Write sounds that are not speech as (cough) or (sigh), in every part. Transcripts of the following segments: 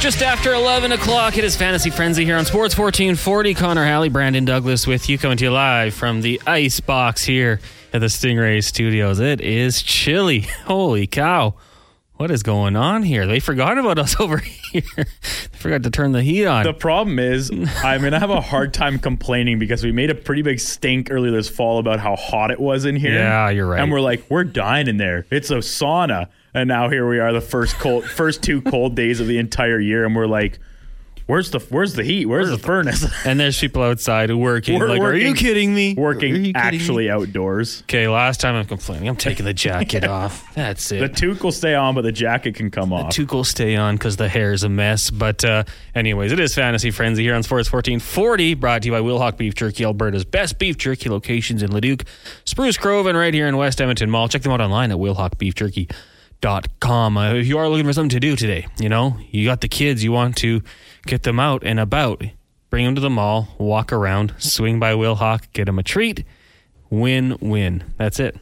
Just after 11 o'clock, it is Fantasy Frenzy here on Sports 1440. Connor Halley, Brandon Douglas with you, coming to you live from the ice box here at the Stingray Studios. It is chilly. (laughs) Holy cow. What is going on here? They forgot about us (laughs) over here. they forgot to turn the heat on. The problem is, I'm gonna have a hard time complaining because we made a pretty big stink earlier this fall about how hot it was in here. Yeah, you're right. And we're like, we're dying in there. It's a sauna, and now here we are, the first cold, first two cold days of the entire year, and we're like, where's the where's the heat? Where's, the furnace? (laughs) and there's people outside working. We're like, are you kidding me? Are you Working kidding actually me? outdoors. Okay, last time I'm complaining. I'm taking the jacket (laughs) off. That's it. The toque will stay on, but the jacket can come off. The toque will stay on because the hair is a mess. But uh, anyways, it is Fantasy Frenzy here on Sports 1440, brought to you by Wilhawk Beef Jerky, Alberta's best beef jerky locations in Leduc, Spruce Grove, and right here in West Edmonton Mall. Check them out online at wilhawkbeefjerky.com. Uh, if you are looking for something to do today, you know, you got the kids, you want to get them out and about, bring them to the mall, walk around, swing by Wilhawk, get them a treat, win win. That's it.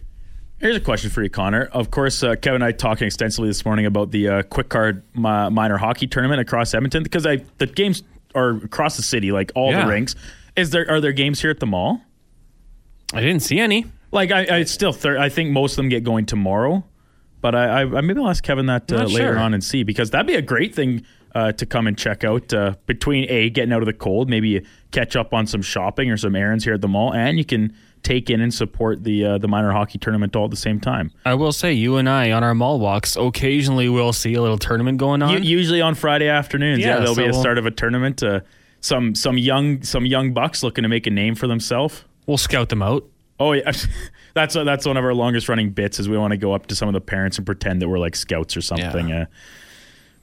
Here's a question for you, Connor. Of course, uh, Kevin and I talking extensively this morning about the uh, Quikcard mi- minor hockey tournament across Edmonton because I the games are across the city, like all Yeah. the rinks. Is there are there games here at the mall? I didn't see any. Like I, I still thir- I think most of them get going tomorrow, but I, I, maybe I'll ask Kevin that uh, later sure. on and see because that'd be a great thing uh, to come and check out uh, between a getting out of the cold, maybe catch up on some shopping or some errands here at the mall, and you can take in and support the uh, the minor hockey tournament all at the same time. I will say, you and I on our mall walks occasionally we'll see a little tournament going on. U- usually on Friday afternoons, yeah, Yeah, there'll so be a start of a tournament. Uh, some some young some young bucks looking to make a name for themselves. we'll scout them out. Oh yeah, (laughs) that's that's one of our longest running bits. Is we want to go up to some of the parents and pretend that we're like scouts or something. Uh,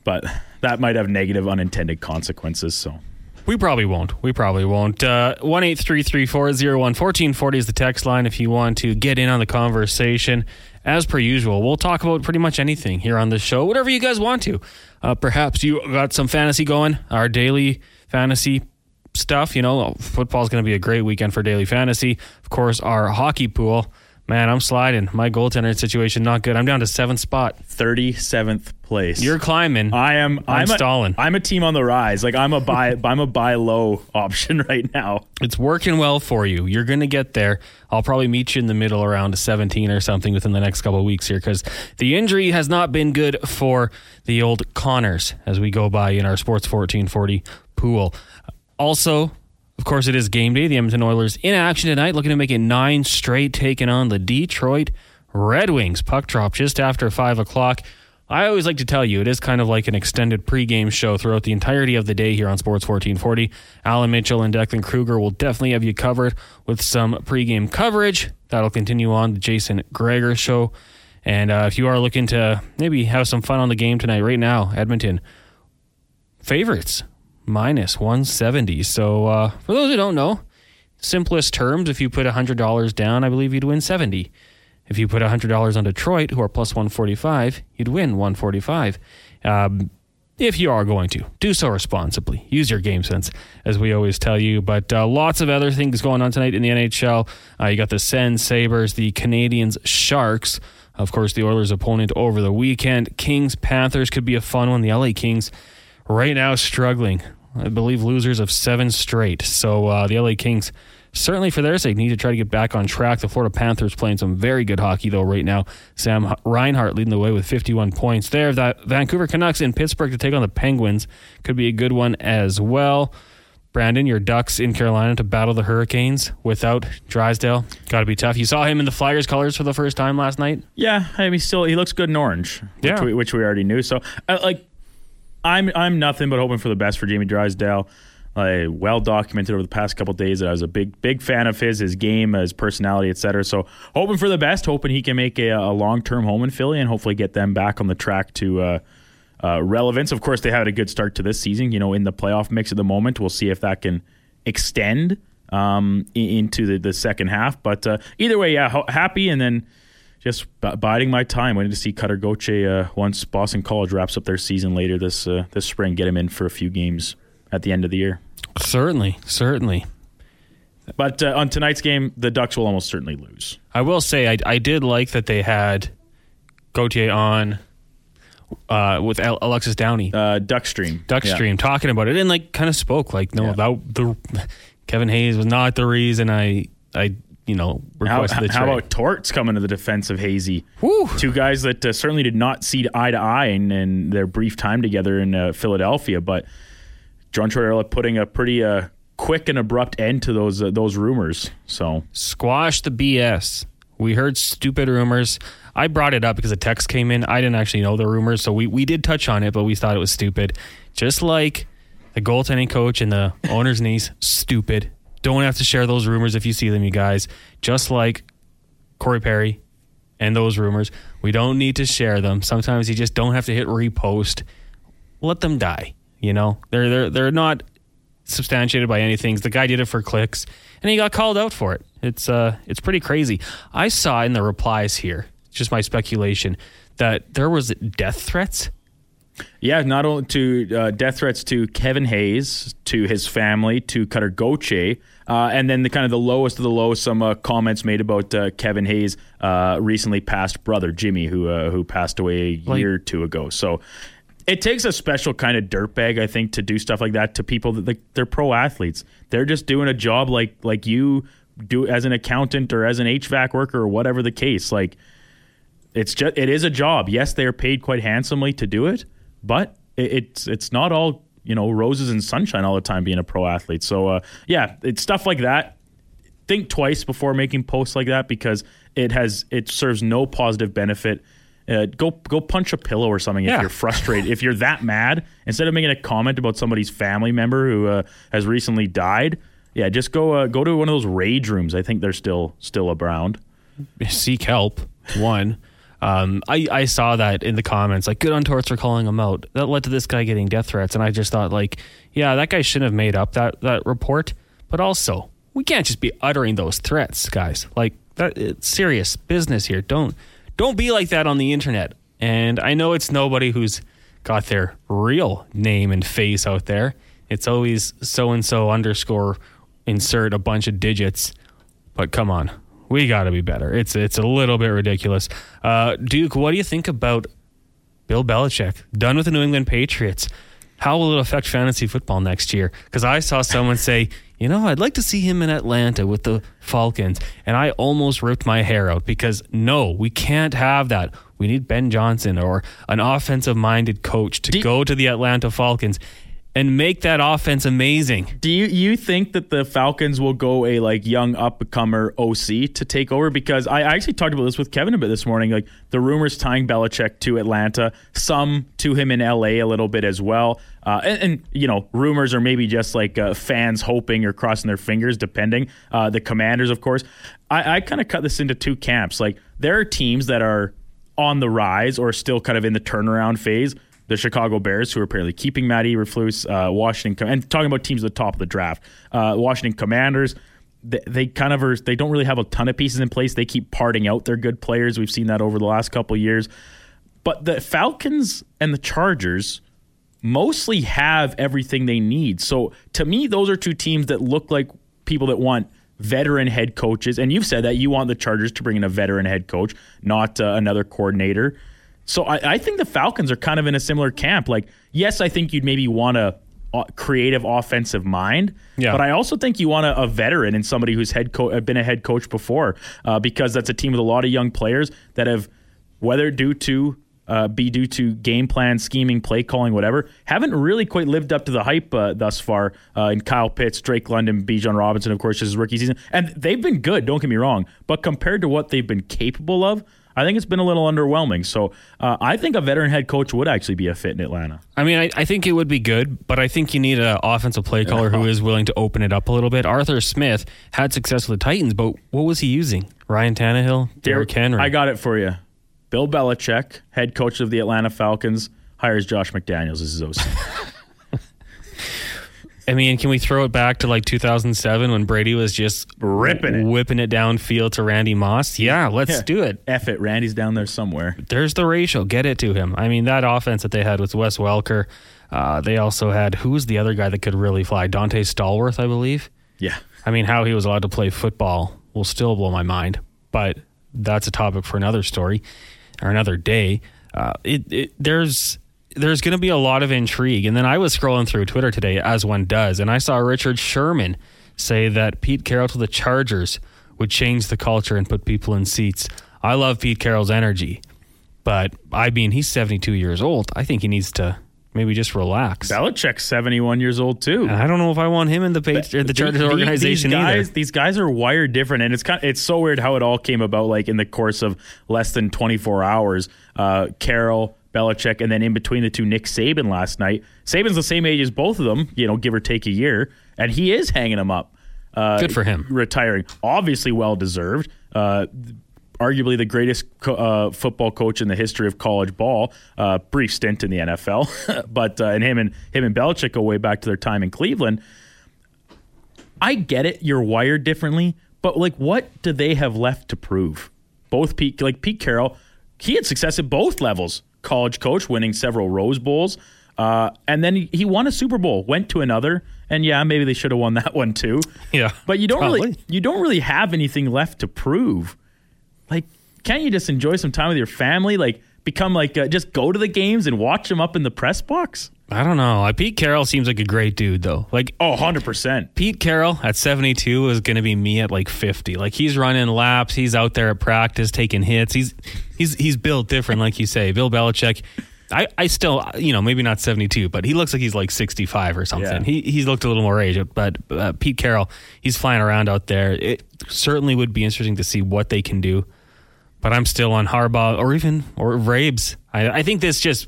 but (laughs) that might have negative unintended consequences. So We probably won't. We probably won't. Uh, One eight three three four zero one fourteen forty is the text line if you want to get in on the conversation. As per usual, we'll talk about pretty much anything here on the show, whatever you guys want to. Uh, perhaps you got some fantasy going, our daily fantasy stuff. You know, football's going to be a great weekend for daily fantasy. Of course, our hockey pool. Man, I'm sliding. My goaltender situation not good. I'm down to seventh spot. thirty seventh place. You're climbing. I am. I'm, a, stalling. I'm a team on the rise. Like I'm a buy. (laughs) I'm a buy low option (laughs) right now. It's working well for you. You're going to get there. I'll probably meet you in the middle around 17 or something within the next couple of weeks here because the injury has not been good for the old Connors as we go by in our Sports 1440 pool. Also, of course, it is game day. The Edmonton Oilers in action tonight, looking to make it nine straight, taking on the Detroit Red Wings. Puck drop just after 5 o'clock. I always like to tell you, it is kind of like an extended pregame show throughout the entirety of the day here on Sports 1440. Alan Mitchell and Declan Kruger will definitely have you covered with some pregame coverage. That'll continue on the Jason Gregor show. And uh, if you are looking to maybe have some fun on the game tonight, right now, Edmonton favorites minus 170. So uh, for those who don't know, simplest terms, if you put $100 down, I believe you'd win 70. If you put $100 on Detroit, who are plus 145, you'd win 145. Um, if you are going to, do so responsibly. Use your game sense, as we always tell you. But uh, lots of other things going on tonight in the NHL. Uh, you got the Sens Sabres, the Canadiens Sharks. Of course, the Oilers' opponent over the weekend. Kings Panthers could be a fun one. The LA Kings right now struggling. I believe losers of seven straight. So uh, the LA Kings, certainly for their sake, need to try to get back on track. The Florida Panthers playing some very good hockey though right now. Sam Reinhart leading the way with 51 points there. That Vancouver Canucks in Pittsburgh to take on the Penguins could be a good one as well. Brandon, your Ducks in Carolina to battle the Hurricanes without Drysdale. Got to be tough. You saw him in the Flyers colors for the first time last night. Yeah, I mean, still he looks good in orange, which, Yeah. we, which we already knew. So, uh, like, I'm I'm nothing but hoping for the best for Jamie Drysdale. Uh, well documented over the past couple days that I was a big big fan of his, his game, his personality, etc. So, hoping for the best, hoping he can make a, a long term home in Philly and hopefully get them back on the track to. Uh, uh, relevance. Of course, they had a good start to this season. You know, in the playoff mix at the moment, we'll see if that can extend um, into the, the second half. But uh, either way, yeah, ho- happy and then just b- biding my time, waiting to see Cutter Gauthier uh, once Boston College wraps up their season later this uh, this spring. Get him in for a few games at the end of the year. Certainly, certainly. But uh, on tonight's game, the Ducks will almost certainly lose. I will say I, I did like that they had Gauthier on uh, with Al- Alexis Downey, Uh, Duckstream. Duckstream, talking about it, and like kind of spoke like, no, Yeah. that the Kevin Hayes was not the reason I I you know Yeah. How, requested the how about Torts coming to the defense of Hazy? Whew. Two guys that uh, certainly did not see eye to eye in, in their brief time together in uh, Philadelphia, but John Tortorella putting a pretty uh, quick and abrupt end to those uh, those rumors. So squash the BS. We heard stupid rumors. I brought it up because a text came in. I didn't actually know the rumors, so we, we did touch on it, but we thought it was stupid. Just like the goaltending coach and the owner's niece, stupid. Don't have to share those rumors if you see them, you guys. Just like Corey Perry and those rumors, we don't need to share them. Sometimes you just don't have to hit repost. Let them die. You know, they're they're they're not substantiated by anything. The guy did it for clicks, and he got called out for it. It's uh, it's pretty crazy. I saw in the replies here, just my speculation, that there was death threats. Yeah, not only to uh, death threats to Kevin Hayes, to his family, to Cutter Gauthier, uh, and then the kind of the lowest of the low, some uh, comments made about uh, Kevin Hayes' uh, recently passed brother Jimmy, who uh, who passed away a Like- year or two ago. So it takes a special kind of dirtbag, I think, to do stuff like that to people that like they're pro athletes. They're just doing a job like like you do as an accountant or as an HVAC worker or whatever the case. Like it's just it is a job. Yes, they are paid quite handsomely to do it, but it's it's not all you know roses and sunshine all the time being a pro athlete. So uh, yeah, it's stuff like that. Think twice before making posts like that because it has it serves no positive benefit. Uh, go go punch a pillow or something Yeah. if you're frustrated. if you're that mad, instead of making a comment about somebody's family member who uh, has recently died, yeah, just go uh, go to one of those rage rooms. I think they're still still around. Seek help. One. Um, I, I saw that in the comments, like good on Torts for calling him out. That led to this guy getting death threats, and I just thought, like, yeah, that guy shouldn't have made up that that report. But also, we can't just be uttering those threats, guys. Like that, it's serious business here. Don't don't be like that on the internet. And I know it's nobody who's got their real name and face out there. It's always so and so underscore insert a bunch of digits. But come on, we got to be better. It's it's a little bit ridiculous. Uh, Duke, what do you think about Bill Belichick done with the New England Patriots? How will it affect fantasy football next year? Because I saw someone say, you know, I'd like to see him in Atlanta with the Falcons, and I almost ripped my hair out because no, we can't have that. We need Ben Johnson or an offensive-minded coach to Do- go to the Atlanta Falcons and make that offense amazing. Do you you think that the Falcons will go a like young upcomer OC to take over? Because I, actually talked about this with Kevin a bit this morning. Like the rumors tying Belichick to Atlanta, some to him in LA a little bit as well. Uh, and, and you know, rumors are maybe just like uh, fans hoping or crossing their fingers, depending. Uh, the Commanders, of course. I, I kind of cut this into two camps. Like there are teams that are on the rise or still kind of in the turnaround phase. The Chicago Bears, who are apparently keeping Matt Eberflus, uh, Washington, and talking about teams at the top of the draft, uh, Washington Commanders. They, kind of are. They don't really have a ton of pieces in place. They keep parting out their good players. We've seen that over the last couple years. But the Falcons and the Chargers mostly have everything they need. So to me, those are two teams that look like people that want veteran head coaches. And you've said that you want the Chargers to bring in a veteran head coach, not uh, another coordinator. So I, I think the Falcons are kind of in a similar camp. Like, yes, I think you'd maybe want a creative offensive mind, Yeah. but I also think you want a, a veteran and somebody who's head co- been a head coach before, uh, because that's a team with a lot of young players that have, whether due to uh, be due to game plan, scheming, play calling, whatever, haven't really quite lived up to the hype uh, thus far. Uh, in Kyle Pitts, Drake London, Bijan Robinson, of course, his rookie season, and they've been good. Don't get me wrong, but compared to what they've been capable of, I think it's been a little underwhelming. So uh, I think a veteran head coach would actually be a fit in Atlanta. I mean, I, I think it would be good, but I think you need an offensive play caller who is willing to open it up a little bit. Arthur Smith had success with the Titans, but what was he using? Ryan Tannehill, Derrick Henry. I got it for you. Bill Belichick, head coach of the Atlanta Falcons, hires Josh McDaniels as his OC. (laughs) I mean, can we throw it back to like 2007 when Brady was just Ripping it. whipping it downfield to Randy Moss? Yeah, let's Yeah. do it. F it, Randy's down there somewhere. There's the ratio. Get it to him. I mean, that offense that they had with Wes Welker. Uh, they also had who was the other guy that could really fly? Donté Stallworth, I believe. Yeah. I mean, how he was allowed to play football will still blow my mind, but that's a topic for another story or another day. uh, it, it there's there's going to be a lot of intrigue. And then I was scrolling through Twitter today, as one does, and I saw Richard Sherman say that Pete Carroll to the Chargers would change the culture and put people in seats. I love Pete Carroll's energy, but I mean, he's 72 years old. I think he needs to maybe just relax. Belichick's 71 years old too. And I don't know if I want him in the page, or the Chargers These- organization these guys, either. These guys are wired different, and it's kind. it's so weird how it all came about. Like in the course of less than 24 hours, uh, Carroll, Belichick, and then in between the two, Nick Saban last night. Saban's the same age as both of them, you know, give or take a year, and he is hanging them up. Uh, Good for him. Retiring, obviously well deserved. Uh, arguably the greatest co- uh, football coach in the history of college ball. Uh, brief stint in the NFL, (laughs) but uh, and him and him and Belichick go way back to their time in Cleveland. I get it. You're wired differently, but like, what do they have left to prove? Both Pete, like Pete Carroll, he had success at both levels. College coach, winning several Rose Bowls, uh, and then he, won a Super Bowl. Went to another, and yeah, maybe they should have won that (laughs) one too. Yeah, but you don't really, you don't really have anything left to prove. Like, can't you just enjoy some time with your family? Like, become like, uh, just go to the games and watch them up in the press box. I don't know. Uh, Pete Carroll seems like a great dude, though. Like Oh, 100 percent. Pete Carroll at 72 is going to be me at like 50. Like he's running laps, he's out there at practice taking hits. He's he's he's built different, like you say. Bill Belichick. I, I still, you know, maybe not 72, but he looks like he's like 65 or something. Yeah. He he's looked a little more aged, but uh, Pete Carroll, he's flying around out there. It certainly would be interesting to see what they can do. But I'm still on Harbaugh or even or Vrabes. I, I think this just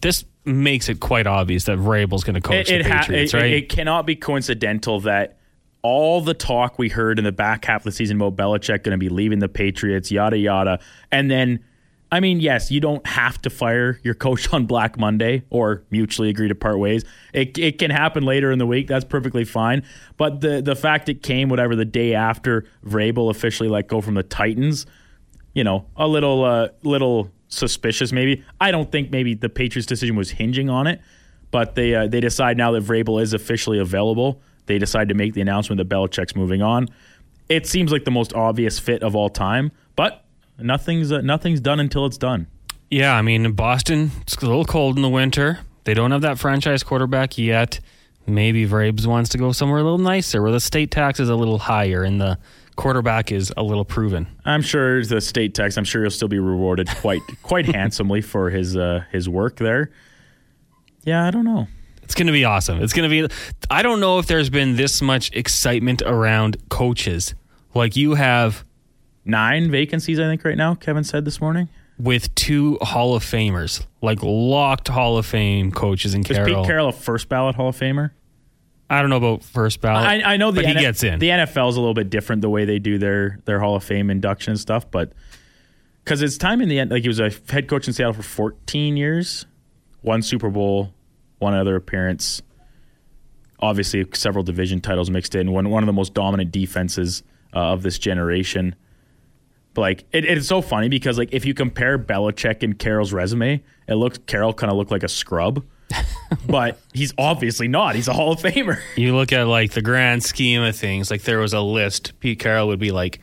this makes it quite obvious that Vrabel's going to coach it, the ha- Patriots, it- right? it cannot be coincidental that all the talk we heard in the back half of the season about Belichick going to be leaving the Patriots, yada yada, and then, I mean, yes, you don't have to fire your coach on Black Monday or mutually agree to part ways. It, it can happen later in the week. That's perfectly fine. But the the fact it came whatever the day after Vrabel officially let go from the Titans, you know, a little uh, little suspicious maybe. I don't think maybe the Patriots decision was hinging on it, but they uh, they decide now that Vrabel is officially available. They decide to make the announcement that Belichick's moving on. It seems like the most obvious fit of all time, but nothing's uh, nothing's done until it's done. Yeah, I mean, Boston, it's a little cold in the winter. They don't have that franchise quarterback yet. Maybe Vrabes wants to go somewhere a little nicer where the state tax is a little higher and the quarterback is a little proven. I'm sure the state tax. I'm sure he'll still be rewarded quite (laughs) quite handsomely for his uh, his work there. Yeah, I don't know. It's going to be awesome. It's going to be. I don't know if there's been this much excitement around coaches like you have Nine vacancies, I think, right now. Kevin said this morning. with two Hall of Famers, like locked Hall of Fame coaches in Is Carroll. Pete Carroll a first ballot Hall of Famer? I don't know about first ballot. I, I know the but he N- gets in. The NFL is a little bit different the way they do their their Hall of Fame induction and stuff, but because it's time in the end, like he was a head coach in Seattle for 14 years, one Super Bowl, one other appearance, obviously several division titles mixed in, one one of the most dominant defenses uh, of this generation. But like it, it's so funny because like if you compare Belichick and Carroll's resume, it looks Carroll kind of looked like a scrub. But he's obviously not. He's a Hall of Famer. You look at like the grand scheme of things, like there was a list. Pete Carroll would be like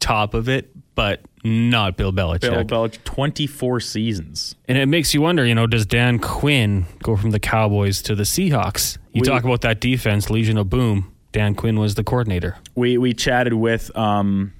top of it, but not Bill Belichick. Bill Belichick, 24 seasons. and it makes you wonder, you know, does Dan Quinn go from the Cowboys to the Seahawks? You We- talk about that defense, Legion of Boom. Dan Quinn was the coordinator. We we chatted with um,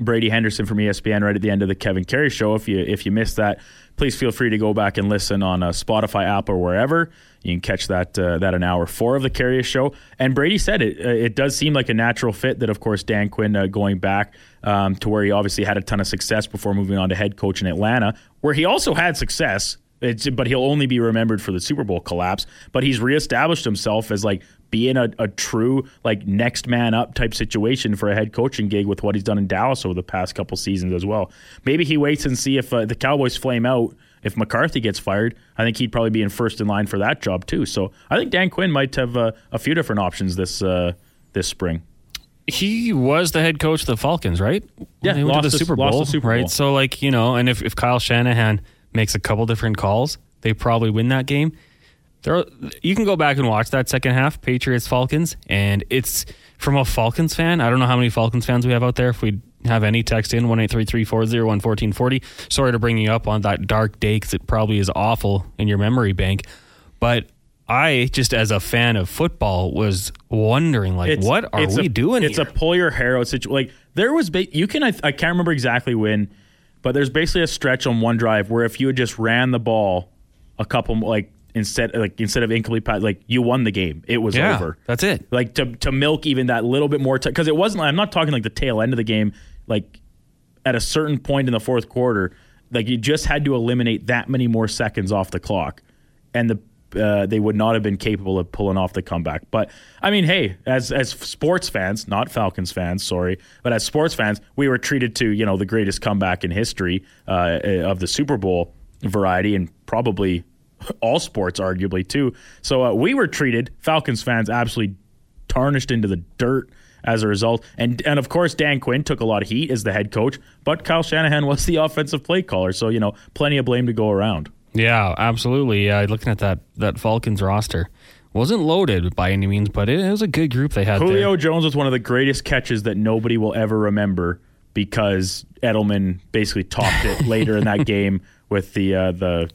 Brady Henderson from ESPN right at the end of the Kevin Carey show. If you if you missed that, please feel free to go back and listen on uh, Spotify app or wherever. You can catch that uh, that an hour four of the Carey show. And Brady said it uh, it does seem like a natural fit that of course Dan Quinn uh, going back um, to where he obviously had a ton of success before moving on to head coach in Atlanta, where he also had success. It's, but he'll only be remembered for the Super Bowl collapse. But he's reestablished himself as like being a, a true like next man up type situation for a head coaching gig with what he's done in Dallas over the past couple seasons as well. Maybe he waits and see if uh, the Cowboys flame out. If McCarthy gets fired, I think he'd probably be in first in line for that job too. So I think Dan Quinn might have uh, a few different options this uh, this spring. He was the head coach of the Falcons, right? Yeah, they went to lost the Super lost Bowl, the Super right? Bowl. So, like you know, and if, if Kyle Shanahan makes a couple different calls, they probably win that game. There, are, you can go back and watch that second half, Patriots Falcons, and it's from a Falcons fan. I don't know how many Falcons fans we have out there. If we have any, text in one eight three three four zero one fourteen forty. Sorry to bring you up on that dark day because it probably is awful in your memory bank, but I just as a fan of football was wondering like, It's- what are we a, doing It's here? a pull your hair out situation. Like there was, ba- you can I, I can't remember exactly when, but there's basically a stretch on one drive where if you had just ran the ball a couple like instead like instead of incomplete pass, like you won the game. It was yeah, over. that's it. Like to to milk even that little bit more because it wasn't. I'm not talking like the tail end of the game. Like at a certain point in the fourth quarter, like you just had to eliminate that many more seconds off the clock, and the uh, they would not have been capable of pulling off the comeback. But I mean, hey, as as sports fans, not Falcons fans, sorry, but as sports fans, we were treated to you know the greatest comeback in history uh, of the Super Bowl variety, and probably all sports, arguably too. So uh, we were treated Falcons fans absolutely tarnished into the dirt as a result. And and of course, Dan Quinn took a lot of heat as the head coach, but Kyle Shanahan was the (laughs) offensive play caller. So you know, plenty of blame to go around. Yeah, absolutely. Yeah, looking at that that Falcons roster, wasn't loaded by any means, but it, it was a good group they had Julio there. Jones was one of the greatest catches that nobody will ever remember because Edelman basically topped it (laughs) later in that game with the uh, the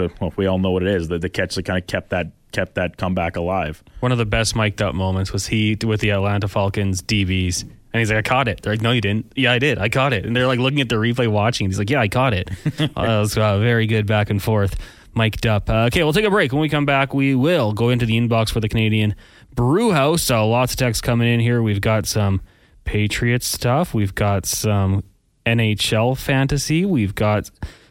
the well, we all know what it is the, the catch that kind of kept that kept that comeback alive. One of the best mic'd up moments was he with the Atlanta Falcons DBs. And he's like, I caught it. They're like, No, you didn't. Yeah, I did. I caught it. And they're like looking at the replay, watching. He's like, Yeah, I caught it. (laughs) uh, that was uh, very good back and forth, mic'd up. Uh, okay, we'll take a break. When we come back, we will go into the inbox for the Canadian Brew House. So lots of text coming in here. We've got some Patriots stuff. We've got some NHL fantasy. We've got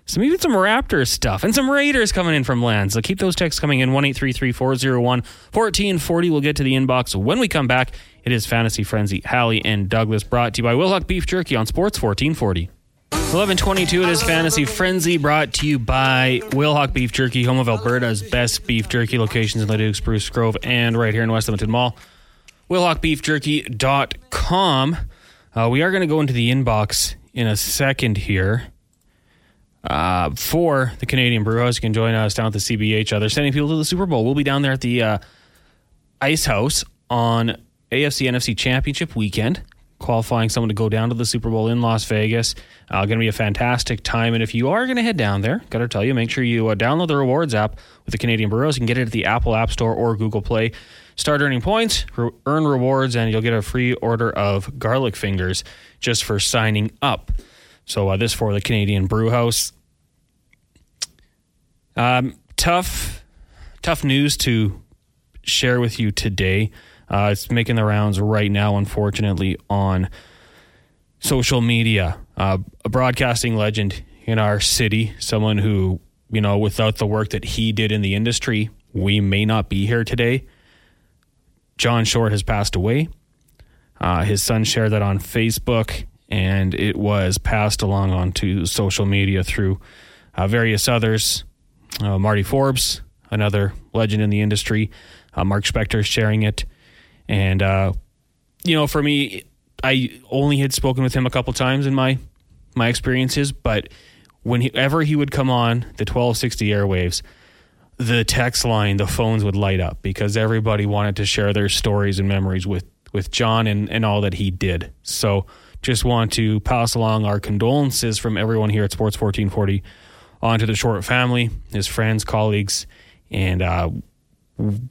some even some Raptors stuff and some Raiders coming in from land. So keep those texts coming in 1-833-401-1440. We'll get to the inbox when we come back. It is Fantasy Frenzy, Hallie and Douglas, brought to you by Wilhock Beef Jerky on Sports 1440. 1122, it is Fantasy Frenzy, brought to you by Wilhock Beef Jerky, home of Alberta's best beef jerky locations in Leduc, Spruce Grove, and right here in West Edmonton Mall. WilhockBeefJerky.com. Uh, we are going to go into the inbox in a second here uh, for the Canadian Brew House. You can join us down at the CBH. Uh, they're sending people to the Super Bowl. We'll be down there at the uh, Ice House on AFC NFC Championship weekend, qualifying someone to go down to the Super Bowl in Las Vegas. Uh, going to be a fantastic time. And if you are going to head down there, got to tell you, make sure you uh, download the rewards app with the Canadian Brew House. You can get it at the Apple App Store or Google Play. Start earning points, re- earn rewards, and you'll get a free order of garlic fingers just for signing up. So uh, this for the Canadian Brew House. Um, tough, tough news to share with you today. Uh, it's making the rounds right now, unfortunately, on social media. Uh, a broadcasting legend in our city, someone who, you know, without the work that he did in the industry, we may not be here today. John Short has passed away. Uh, his son shared that on Facebook, and it was passed along onto social media through uh, various others. Uh, Marty Forbes, another legend in the industry. Uh, Mark Spector sharing it. And, uh, you know, for me, I only had spoken with him a couple times in my my experiences, but whenever he would come on the 1260 airwaves, the text line, the phones would light up because everybody wanted to share their stories and memories with, with John and, and all that he did. So just want to pass along our condolences from everyone here at Sports 1440 onto the Short family, his friends, colleagues, and uh,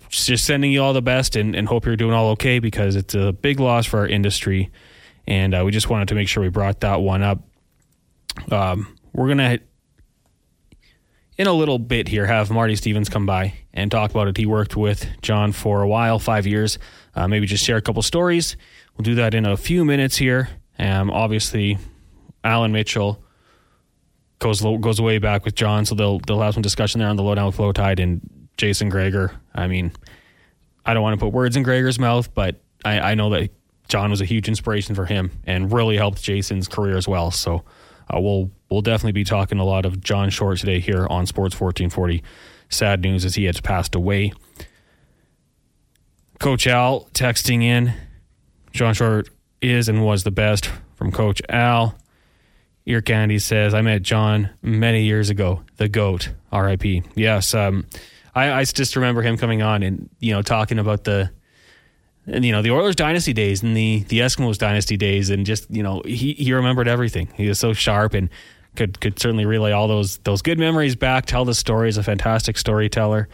just sending you all the best and, and hope you're doing all okay because it's a big loss for our industry. And uh, we just wanted to make sure we brought that one up. Um, we're going to, in a little bit here, have Marty Stevens come by and talk about it. He worked with John for a while, five years. Uh, maybe just share a couple stories. We'll do that in a few minutes here. Um, obviously, Alan Mitchell goes goes way back with John, so they'll they'll have some discussion there on the lowdown with Lowetide and Jason Gregor. I mean, I don't want to put words in Gregor's mouth, but I, I know that John was a huge inspiration for him and really helped Jason's career as well. So uh, we'll we'll definitely be talking a lot of John Short today here on Sports 1440. Sad news as he has passed away. Coach Al texting in. John Short is and was the best from Coach Al. Ear Candy says, I met John many years ago, the GOAT, RIP. Yes, um, I, I just remember him coming on and, you know, talking about the and you know the Oilers dynasty days and the the Eskimos dynasty days, and just you know he he remembered everything. He was so sharp and could could certainly relay all those those good memories back. Tell the stories. A fantastic storyteller.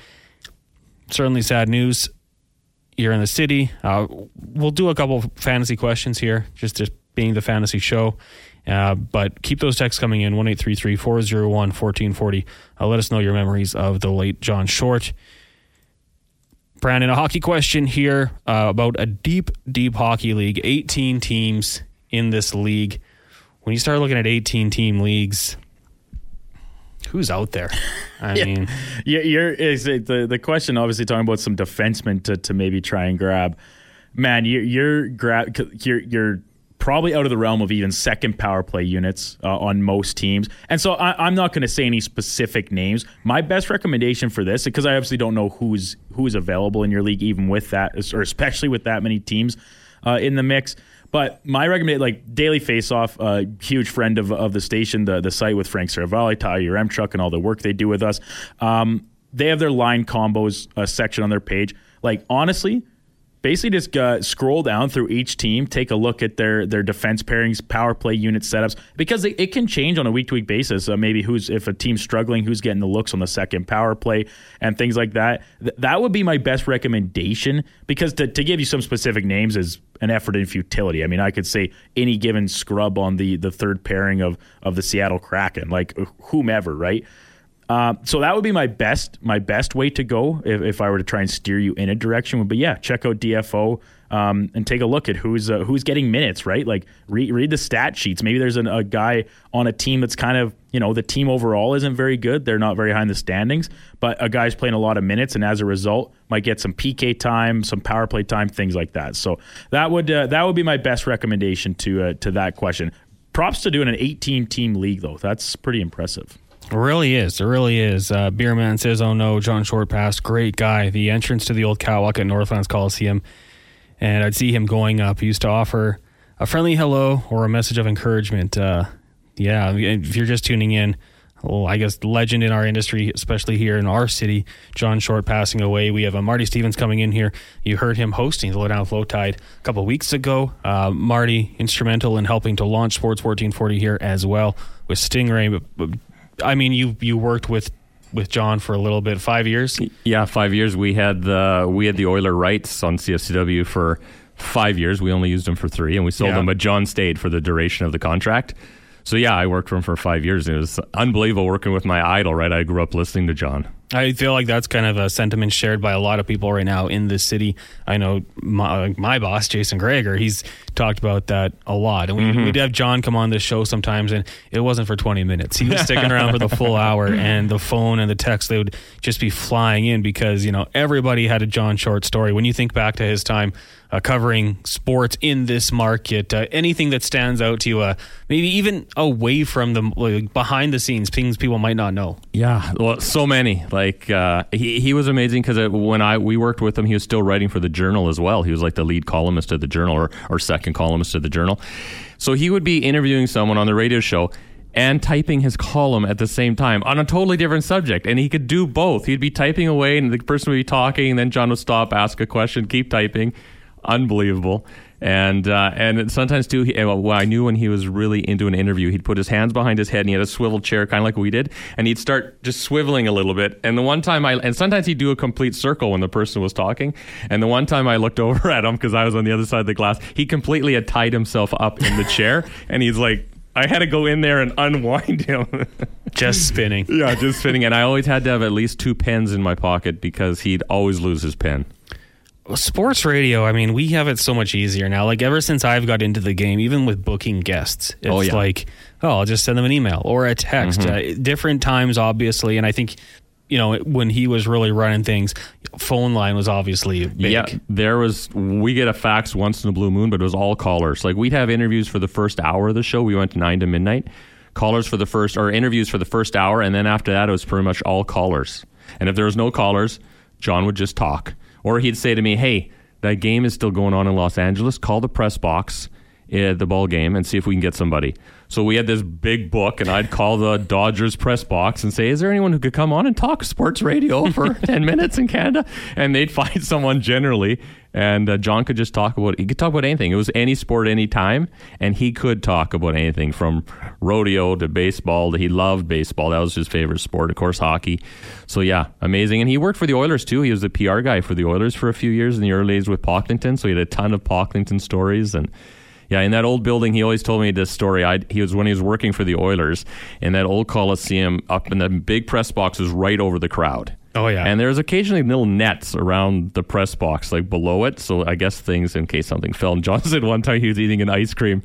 Certainly sad news. You're in the city. Uh, we'll do a couple fantasy questions here, just just being the fantasy show. Uh, but keep those texts coming in 1 401 1440. Uh, let us know your memories of the late John Short. Brandon, a hockey question here uh, about a deep, deep hockey league. 18 teams in this league. When you start looking at 18 team leagues, who's out there? I (laughs) Yeah. mean, Yeah, you're is it the the question. Obviously, talking about some defensemen to, to maybe try and grab. Man, you're you're grab you're you're probably out of the realm of even second power play units uh, on most teams. And so I, I'm not going to say any specific names. My best recommendation for this, because I obviously don't know who's who's available in your league, even with that, or especially with that many teams uh, in the mix. But my recommendation, like Daily face Faceoff, uh, huge friend of, of the station, the the site with Frank Seravalli, Tyler Remchuk, and all the work they do with us. Um, they have their line combos uh, section on their page. Like honestly, basically just scroll down through each team, take a look at their their defense pairings, power play unit setups, because it, it can change on a week to week basis. Maybe who's if a team's struggling, who's getting the looks on the second power play and things like that. Th- that would be my best recommendation because to, to give you some specific names is an effort in futility. I mean, I could say any given scrub on the the third pairing of of the Seattle Kraken, like whomever, right? Uh, so that would be my best my best way to go if, if I were to try and steer you in a direction. But yeah, check out DFO um, and take a look at who's uh, who's getting minutes. Right, like read read the stat sheets. Maybe there's an, a guy on a team that's kind of you know the team overall isn't very good. They're not very high in the standings, but a guy's playing a lot of minutes and as a result might get some PK time, some power play time, things like that. So that would uh, that would be my best recommendation to uh, to that question. Props to doing an 18 team league though. That's pretty impressive. It really is. It really is. Uh, Beerman says, "Oh no, John Short passed. Great guy. The entrance to the old catwalk at Northlands Coliseum, and I'd see him going up. He used to offer a friendly hello or a message of encouragement. Uh, yeah, if you're just tuning in, well, I guess legend in our industry, especially here in our city, John Short passing away. We have uh, Marty Stevens coming in here. You heard him hosting the Lowdown Lowetide a couple weeks ago. Uh, Marty instrumental in helping to launch Sports 1440 here as well with Stingray. I mean, you you worked with with John for a little bit, five years. Yeah, five years. We had the we had the Oiler rights on CFCW for five years. We only used them for three, and we sold Yeah. them. But John stayed for the duration of the contract. So yeah, I worked for him for five years. It was unbelievable working with my idol. Right, I grew up listening to John. I feel like that's kind of a sentiment shared by a lot of people right now in this city. I know my, my boss, Jason Gregor, he's talked about that a lot. And we, mm-hmm. we'd have John come on this show sometimes, and it wasn't for 20 minutes. He was (laughs) sticking around for the full hour, and the phone and the text, they would just be flying in because, you know, everybody had a John Short story. When you think back to his time uh, covering sports in this market, uh, anything that stands out to you, uh, maybe even away from the like, behind the scenes, things people might not know. Yeah, well, so many. Like uh, he he was amazing because when I we worked with him, he was still writing for the Journal as well. He was like the lead columnist of the Journal or or second columnist of the Journal. So he would be interviewing someone on the radio show and typing his column at the same time on a totally different subject, and he could do both. He'd be typing away, and the person would be talking, and then John would stop, ask a question, keep typing. Unbelievable. And uh, and sometimes too, he, well, I knew when he was really into an interview, he'd put his hands behind his head and he had a swivel chair, kind of like we did, and he'd start just swiveling a little bit. And the one time I, and sometimes he'd do a complete circle when the person was talking. And the one time I looked (laughs) over at him because I was on the other side of the glass, he completely had tied himself up in the chair, (laughs) and he's like, I had to go in there and unwind him. (laughs) Just spinning. yeah, just spinning. And I always had to have at least two pens in my pocket because he'd always lose his pen. Sports radio i mean we have it so much easier now like ever since i've got into the game even with booking guests it's Oh, yeah. like oh i'll just send them an email or a text Mm-hmm. uh, different times obviously and i think you know when he was really running things phone line was obviously big Yeah, there was. We get a fax once in a blue moon, but it was all callers. Like we'd have interviews for the first hour of the show. We went to nine to midnight. Callers for the first, or interviews for the first hour, and then after that, it was pretty much all callers. And if there was no callers, John would just talk, or he'd say to me, "Hey, that game is still going on in Los Angeles. Call the press box." at the ball game and see if we can get somebody. So we had this big book, and I'd call the Dodgers press box and say, "Is there anyone who could come on and talk sports radio for (laughs) ten minutes in Canada?" And they'd (laughs) find someone generally, and uh, John could just talk about. He could talk about anything. It was any sport, any time, and he could talk about anything from rodeo to baseball. To, he loved baseball. That was his favorite sport. Of course, hockey. So yeah, amazing. And he worked for the Oilers too. He was the PR guy for the Oilers for a few years in the early days with Pocklington. So he had a ton of Pocklington stories and. Yeah, in that old building, he always told me this story. I, he was when he was working for the Oilers in that old Coliseum, up in the big press boxes right over the crowd. Oh yeah, And there's occasionally little nets around the press box, like below it. So I guess things in case something fell. And John (laughs) said one time he was eating an ice cream,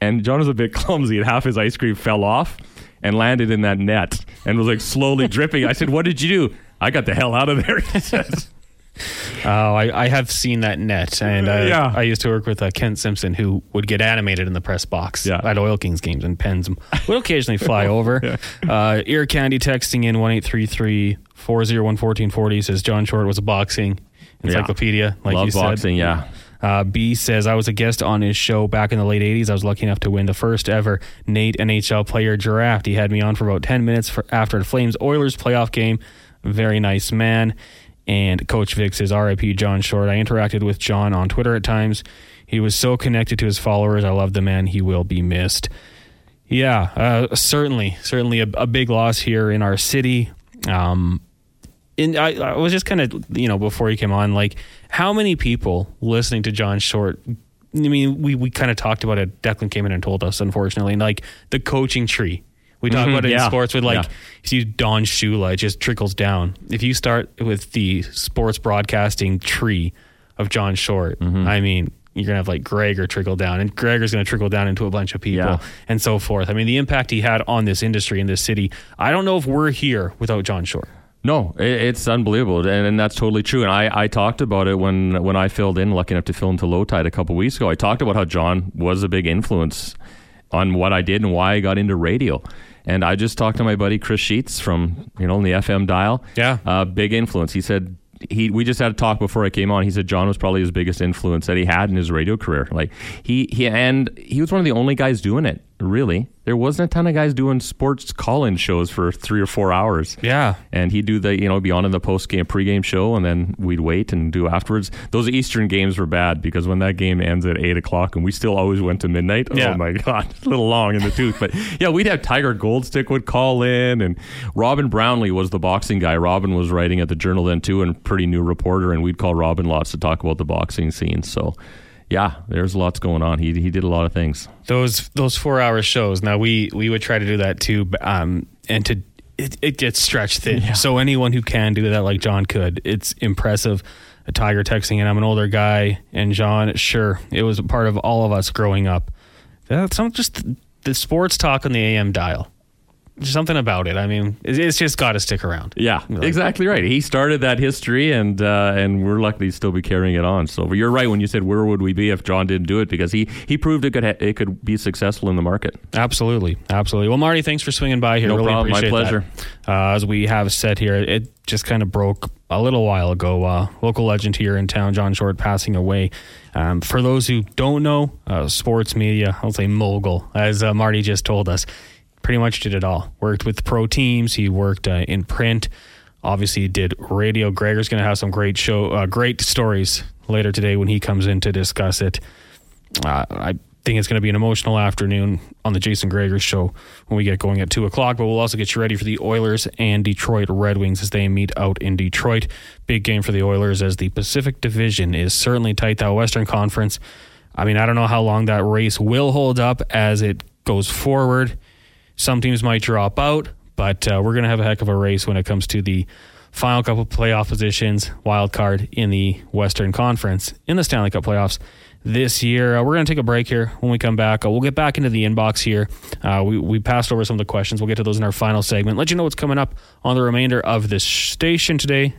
and John was a bit (laughs) clumsy, and half his ice cream fell off and landed in that net and was like slowly (laughs) dripping. I said, "What did you do?" I got the hell out of there. He says. Oh, I, I have seen that net, and uh, Yeah. I used to work with uh, Kent Simpson, who would get animated in the press box Yeah. at Oil Kings games, and pens would occasionally fly (laughs) over. uh, Ear Candy texting in one eight three three four zero one fourteen forty says John Short was a boxing encyclopedia, like Love you said. boxing, yeah. Uh, B says I was a guest on his show back in the late '80s. I was lucky enough to win the first ever Nate NHL player draft. He had me on for about 10 minutes for, after the Flames Oilers playoff game. Very nice man. And Coach Vic says, "R.I.P. John Short." I interacted with John on Twitter at times. He was so connected to his followers. I love the man. He will be missed. Yeah, uh, certainly, certainly a, a big loss here in our city. Um, and I, I was just kind of, you know, before he came on, like, how many people listening to John Short? I mean, we, we kind of talked about it. Declan came in and told us, unfortunately, and like the coaching tree. We talk Mhm, about it in sports with like, yeah. if you Don Shula, it just trickles down. If you start with the sports broadcasting tree of John Short, Mm-hmm. I mean, you're gonna have like Gregor trickle down, and Gregor's gonna trickle down into a bunch of people, Yeah. and so forth. I mean, the impact he had on this industry in this city. I don't know if we're here without John Short. No, it's unbelievable, and, and that's totally true. And I, I talked about it when when I filled in, lucky enough to fill into Lowetide a couple weeks ago. I talked about how John was a big influence on what I did and why I got into radio. And I just talked to my buddy Chris Sheets from you know on the FM dial. Yeah. uh, big influence. He said he we just had a talk before I came on. He said John was probably his biggest influence that he had in his radio career. Like he he and he was one of the only guys doing it. Really, there wasn't a ton of guys doing sports call-in shows for three or four hours. Yeah, and he'd do the you know be on in the post game pregame show and then we'd wait and do afterwards. Those eastern games were bad because when that game ends at eight o'clock and we still always went to midnight oh Yeah. oh my god (laughs) a little long in the tooth. But yeah we'd have tiger goldstick would call in and robin brownlee was the boxing guy. Robin was writing at the journal then too and pretty new reporter and we'd call robin lots to talk about the boxing scene. So yeah there's lots going on he, he did a lot of things those those four hour shows. Now we we would try to do that too, um, and to it, it gets stretched thin. So anyone who can do that, like John could, it's impressive. A tiger texting, and I'm an older guy, and John, sure, it was a part of all of us growing up. That's some just the sports talk on the AM dial. Something about it. I mean, it's just got to stick around. Yeah, Like- exactly right. He started that history, and uh, and we're lucky to still be carrying it on. So you're right when you said where would we be if John didn't do it because he he proved it could ha- it could be successful in the market. Absolutely, absolutely. Well, Marty, thanks for swinging by here. No really problem. My pleasure. Uh, as we have said here, it just kind of broke a little while ago. Uh, local legend here in town, John Short, passing away. Um, for those who don't know, uh, sports media, I'll say mogul, as uh, Marty just told us, pretty much did it all. Worked with pro teams. He worked uh, in print. Obviously, did radio. Gregor's going to have some great show, uh, great stories later today when he comes in to discuss it. Uh, I think it's going to be an emotional afternoon on the Jason Gregor show when we get going at 2 o'clock. But we'll also get you ready for the Oilers and Detroit Red Wings as they meet out in Detroit. Big game for the Oilers as the Pacific Division is certainly tight. That Western Conference, I mean, I don't know how long that race will hold up as it goes forward. Some teams might drop out, but uh, we're going to have a heck of a race when it comes to the final couple playoff positions, wild card in the Western Conference in the Stanley Cup playoffs this year. Uh, we're going to take a break here. When we come back, uh, we'll get back into the inbox here. Uh, we, we passed over some of the questions. We'll get to those in our final segment. Let you know what's coming up on the remainder of this station today.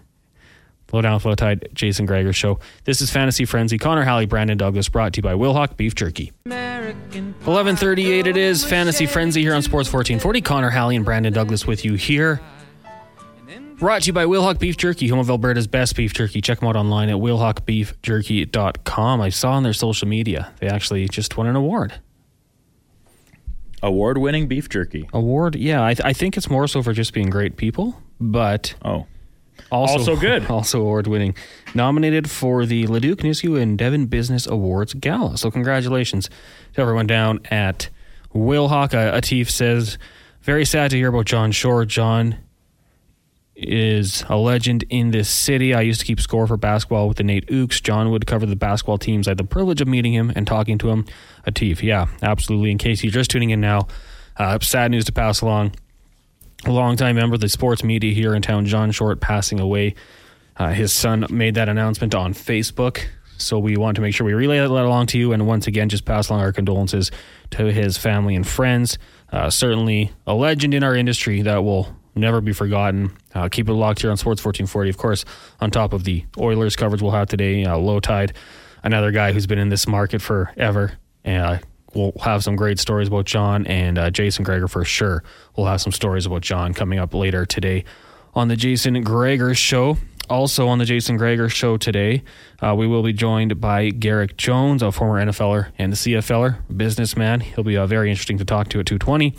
Flow Down, Lowetide, Jason Gregor Show. This is Fantasy Frenzy. Connor Halley, Brandon Douglas, brought to you by Wilhawk Beef Jerky. 1138 it is. Fantasy Frenzy here on Sports 1440. Connor Halley and Brandon Douglas with you here. Brought to you by Wilhock Beef Jerky, home of Alberta's best beef jerky. Check them out online at wilhockbeefjerky.com. I saw on their social media they actually just won an award. Award-winning beef jerky. Award, yeah. I, th- I think it's more so for just being great people, but Oh, also, Also good. (laughs) Also award winning. Nominated for the Leduc, Nisku, and Devon Business Awards Gala. So congratulations to everyone down at Wilhock. Uh, Atif says, very sad to hear about John Short. John is a legend in this city. I used to keep score for basketball with the Nate Ooks. John would cover the basketball teams. I had the privilege of meeting him and talking to him. Atif, yeah, absolutely. In case you're just tuning in now, uh, sad news to pass along longtime member of the sports media here in town, John Short, passing away. Uh, his son made that announcement on Facebook. So we want to make sure we relay that along to you. And once again, just pass along our condolences to his family and friends. Uh, certainly a legend in our industry that will never be forgotten. Uh, keep it locked here on Sports 1440. Of course, on top of the Oilers coverage we'll have today, uh, Lowetide, another guy who's been in this market forever. Uh, we'll have some great stories about John and uh, Jason Gregor for sure. We'll have some stories about John coming up later today on the Jason Gregor Show. Also on the Jason Gregor Show today, uh, we will be joined by Garrick Jones, a former NFLer and CFLer, businessman. He'll be uh, very interesting to talk to at 220.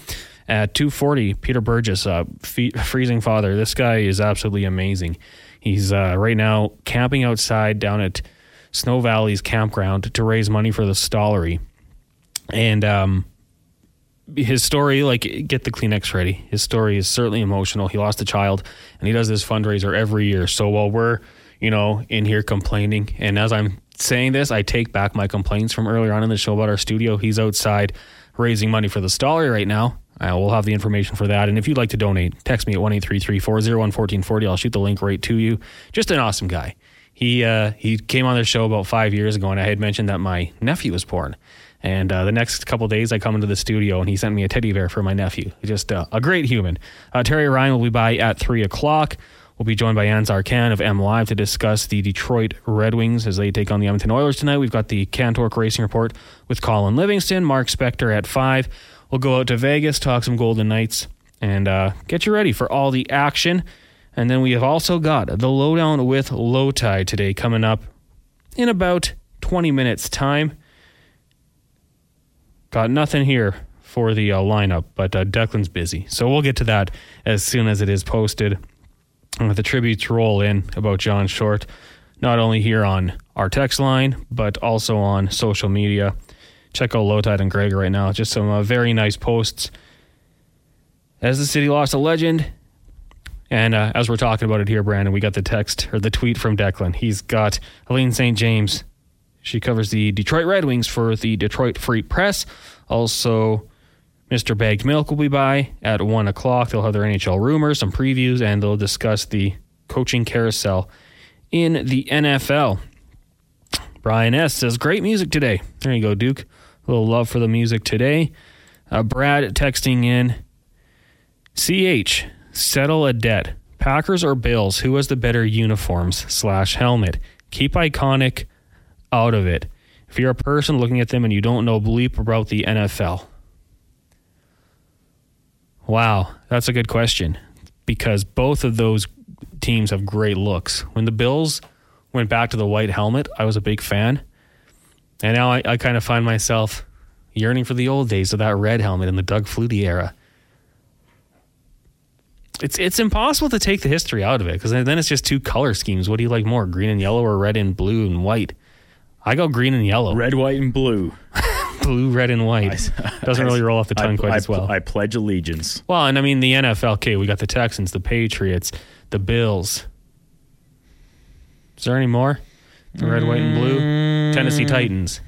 At 240, Peter Burgess, uh, fe- freezing father. This guy is absolutely amazing. He's uh, right now camping outside down at Snow Valley's campground to raise money for the Stollery and um, his story, like, get the Kleenex ready. His story is certainly emotional. He lost a child, and he does this fundraiser every year. So while we're, you know, in here complaining, and as I'm saying this, I take back my complaints from earlier on in the show about our studio. He's outside raising money for the Stollery right now. Uh, we'll have the information for that. And if you'd like to donate, text me at 1 401 1440. I'll shoot the link right to you. Just an awesome guy. He uh, he came on the show about five years ago, and I had mentioned that my nephew was born. And uh, the next couple days, I come into the studio, and he sent me a teddy bear for my nephew. Just uh, a great human. Uh, Terry Ryan will be by at three o'clock. We'll be joined by Ansar Khan of MLive to discuss the Detroit Red Wings as they take on the Edmonton Oilers tonight. We've got the Cantork Racing Report with Colin Livingston, Mark Spector at five. We'll go out to Vegas, talk some Golden Knights, and uh, get you ready for all the action. And then we have also got the lowdown with Lowetide today coming up in about 20 minutes' time. Got nothing here for the uh, lineup, but uh, Declan's busy. So we'll get to that as soon as it is posted. Uh, the tributes roll in about John Short, not only here on our text line, but also on social media. Check out Lowetide and Greg right now. Just some uh, very nice posts. As the city lost a legend, and uh, as we're talking about it here, Brandon, we got the text or the tweet from Declan. He's got Helene St. James. She covers the Detroit Red Wings for the Detroit Free Press. Also, Mr. Bagged Milk will be by at 1 o'clock. They'll have their NHL rumors, some previews, and they'll discuss the coaching carousel in the NFL. Brian S. says, Great music today. There you go, Duke. A little love for the music today. Uh, Brad texting in CH, settle a debt. Packers or Bills? Who has the better uniforms slash helmet? Keep iconic out of it. If you're a person looking at them and you don't know bleep about the NFL. Wow, that's a good question because both of those teams have great looks. When the Bills went back to the white helmet, I was a big fan. And now I, I kind of find myself yearning for the old days of that red helmet in the Doug Flutie era. It's it's impossible to take the history out of it because then it's just two color schemes. What do you like more, green and yellow, or red and blue and white? I go green and yellow. red, white, and blue. (laughs) blue, red, and white. (laughs) Doesn't really roll off the tongue I, quite I, as well. I pledge allegiance. well, and I mean the NFL. Okay, we got the Texans, the Patriots, the Bills. Is there any more? The red, white, and blue. Mm. Tennessee Titans.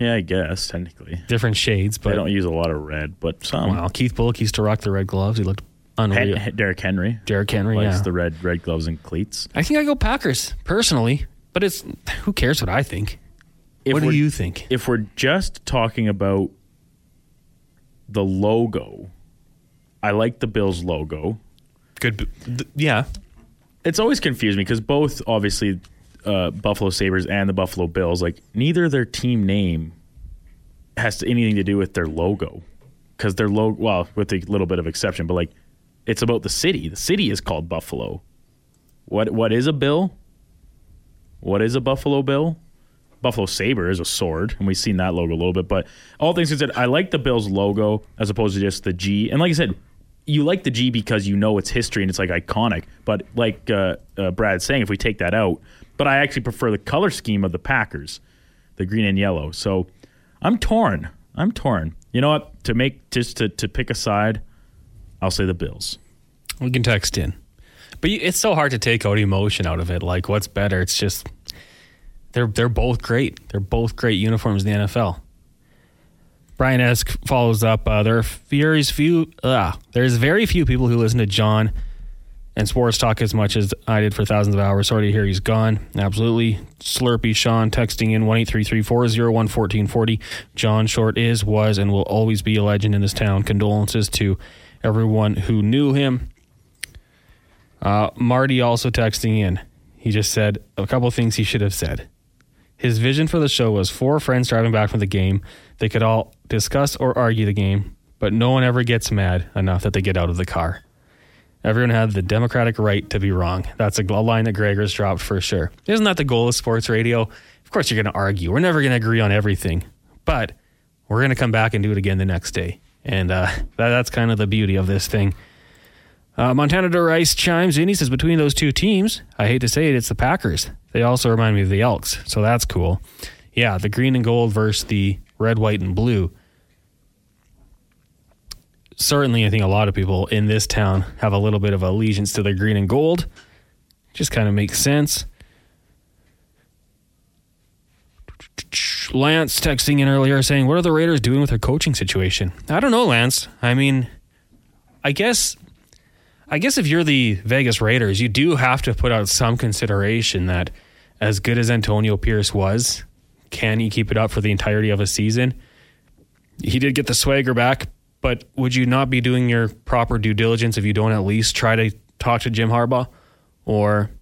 Yeah, I guess technically Different shades, they but don't use a lot of red, but some. wow. Keith Bulluck used to rock the red gloves. He looked unreal. Hen- Derrick Henry Derrick Henry, likes yeah. the red red gloves and cleats. I think I go Packers personally, but it's who cares what I think. If what do you think? If we're just talking about the logo, I like the Bills logo. Good, th- yeah. It's always confused me because both obviously uh, Buffalo Sabres and the Buffalo Bills, like neither their team name has anything to do with their logo because their logo, well, with a little bit of exception, but like It's about the city. The city is called Buffalo. What what is a bill? What is a Buffalo Bill? Buffalo Saber is a sword, and we've seen that logo a little bit. But all things considered, I like the Bills logo as opposed to just the G. And like I said, you like the G because you know its history and it's like iconic. But like uh, uh, Brad's saying, if we take that out, but I actually prefer the color scheme of the Packers, the green and yellow. So I'm torn. I'm torn. You know what? To make just to, to pick a side, I'll say the Bills. We can text in. But it's so hard to take out emotion out of it. Like, what's better? It's just they're they're both great. They're both great uniforms in the NFL. Brian Esk follows up. Uh, there are very few. Uh, there's very few people who listen to John and sports talk as much as I did for thousands of hours. Sorry to hear he's gone. Absolutely. Slurpy Sean texting in one eight three three four zero one fourteen forty. John Short is, was, and will always be a legend in this town. Condolences to everyone who knew him. Uh, Marty also texting in. He just said a couple things he should have said. His vision for the show was four friends driving back from the game. They could all discuss or argue the game, but no one ever gets mad enough that they get out of the car. Everyone had the democratic right to be wrong. That's a line that Gregor's dropped for sure. Isn't that the goal of sports radio? Of course, you're going to argue. We're never going to agree on everything, but we're going to come back and do it again the next day. And uh, that, that's kind of the beauty of this thing. Uh, Montana de Rice chimes in. He says, Between those two teams, I hate to say it, it's the Packers. They also remind me of the Elks, so that's cool. Yeah, the green and gold versus the red, white, and blue. Certainly, I think a lot of people in this town have a little bit of allegiance to the green and gold. Just kind of makes sense. Lance texting in earlier saying, What are the Raiders doing with their coaching situation? I don't know, Lance. I mean, I guess I guess if you're the Vegas Raiders, you do have to put out some consideration that as good as Antonio Pierce was, can he keep it up for the entirety of a season? He did get the swagger back, but would you not be doing your proper due diligence if you don't at least try to talk to Jim Harbaugh or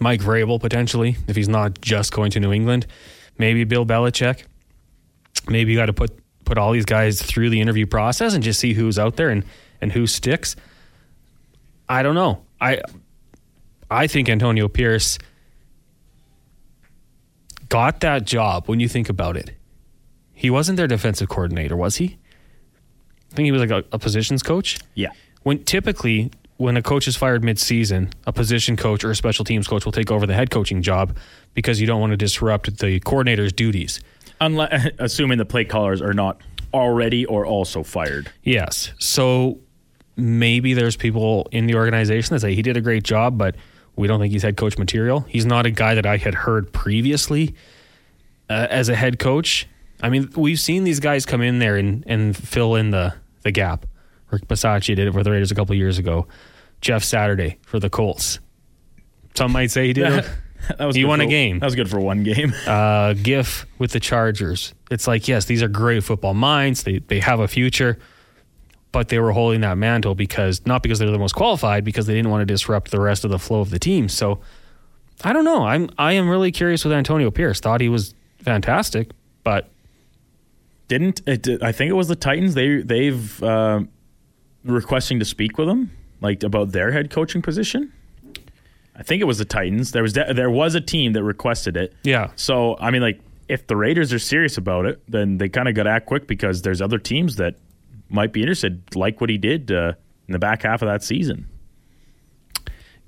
Mike Vrabel potentially if he's not just going to New England? Maybe Bill Belichick. Maybe you got to put put all these guys through the interview process and just see who's out there and, and who sticks. I don't know. I I think Antonio Pierce got that job when you think about it. He wasn't their defensive coordinator, was he? I think he was like a, a positions coach. Yeah. When typically when a coach is fired mid-season, a position coach or a special teams coach will take over the head coaching job because you don't want to disrupt the coordinator's duties. Unless, (laughs) assuming the play callers are not already or also fired. Yes. So maybe there's people in the organization that say he did a great job, but we don't think he's head coach material. He's not a guy that I had heard previously uh, as a head coach. I mean, we've seen these guys come in there and, and fill in the, the gap. Rick Bisaccia did it for the Raiders a couple of years ago. Jeff Saturday for the Colts. Some might say he did. (laughs) That was He won a game. That was good for one game. (laughs) uh, Giff with the Chargers. It's like, yes, these are great football minds. They they have a future, but they were holding that mantle because not because they're the most qualified, because they didn't want to disrupt the rest of the flow of the team. So I don't know. I'm I am really curious with Antonio Pierce. Thought he was fantastic, but Didn't it? I think it was the Titans. They they've uh, requesting to speak with him, like about their head coaching position. I think it was the Titans. There was de- there was a team that requested it. yeah, So I mean, like if the Raiders are serious about it, then they kind of got to act quick because there's other teams that might be interested, like what he did uh, in the back half of that season.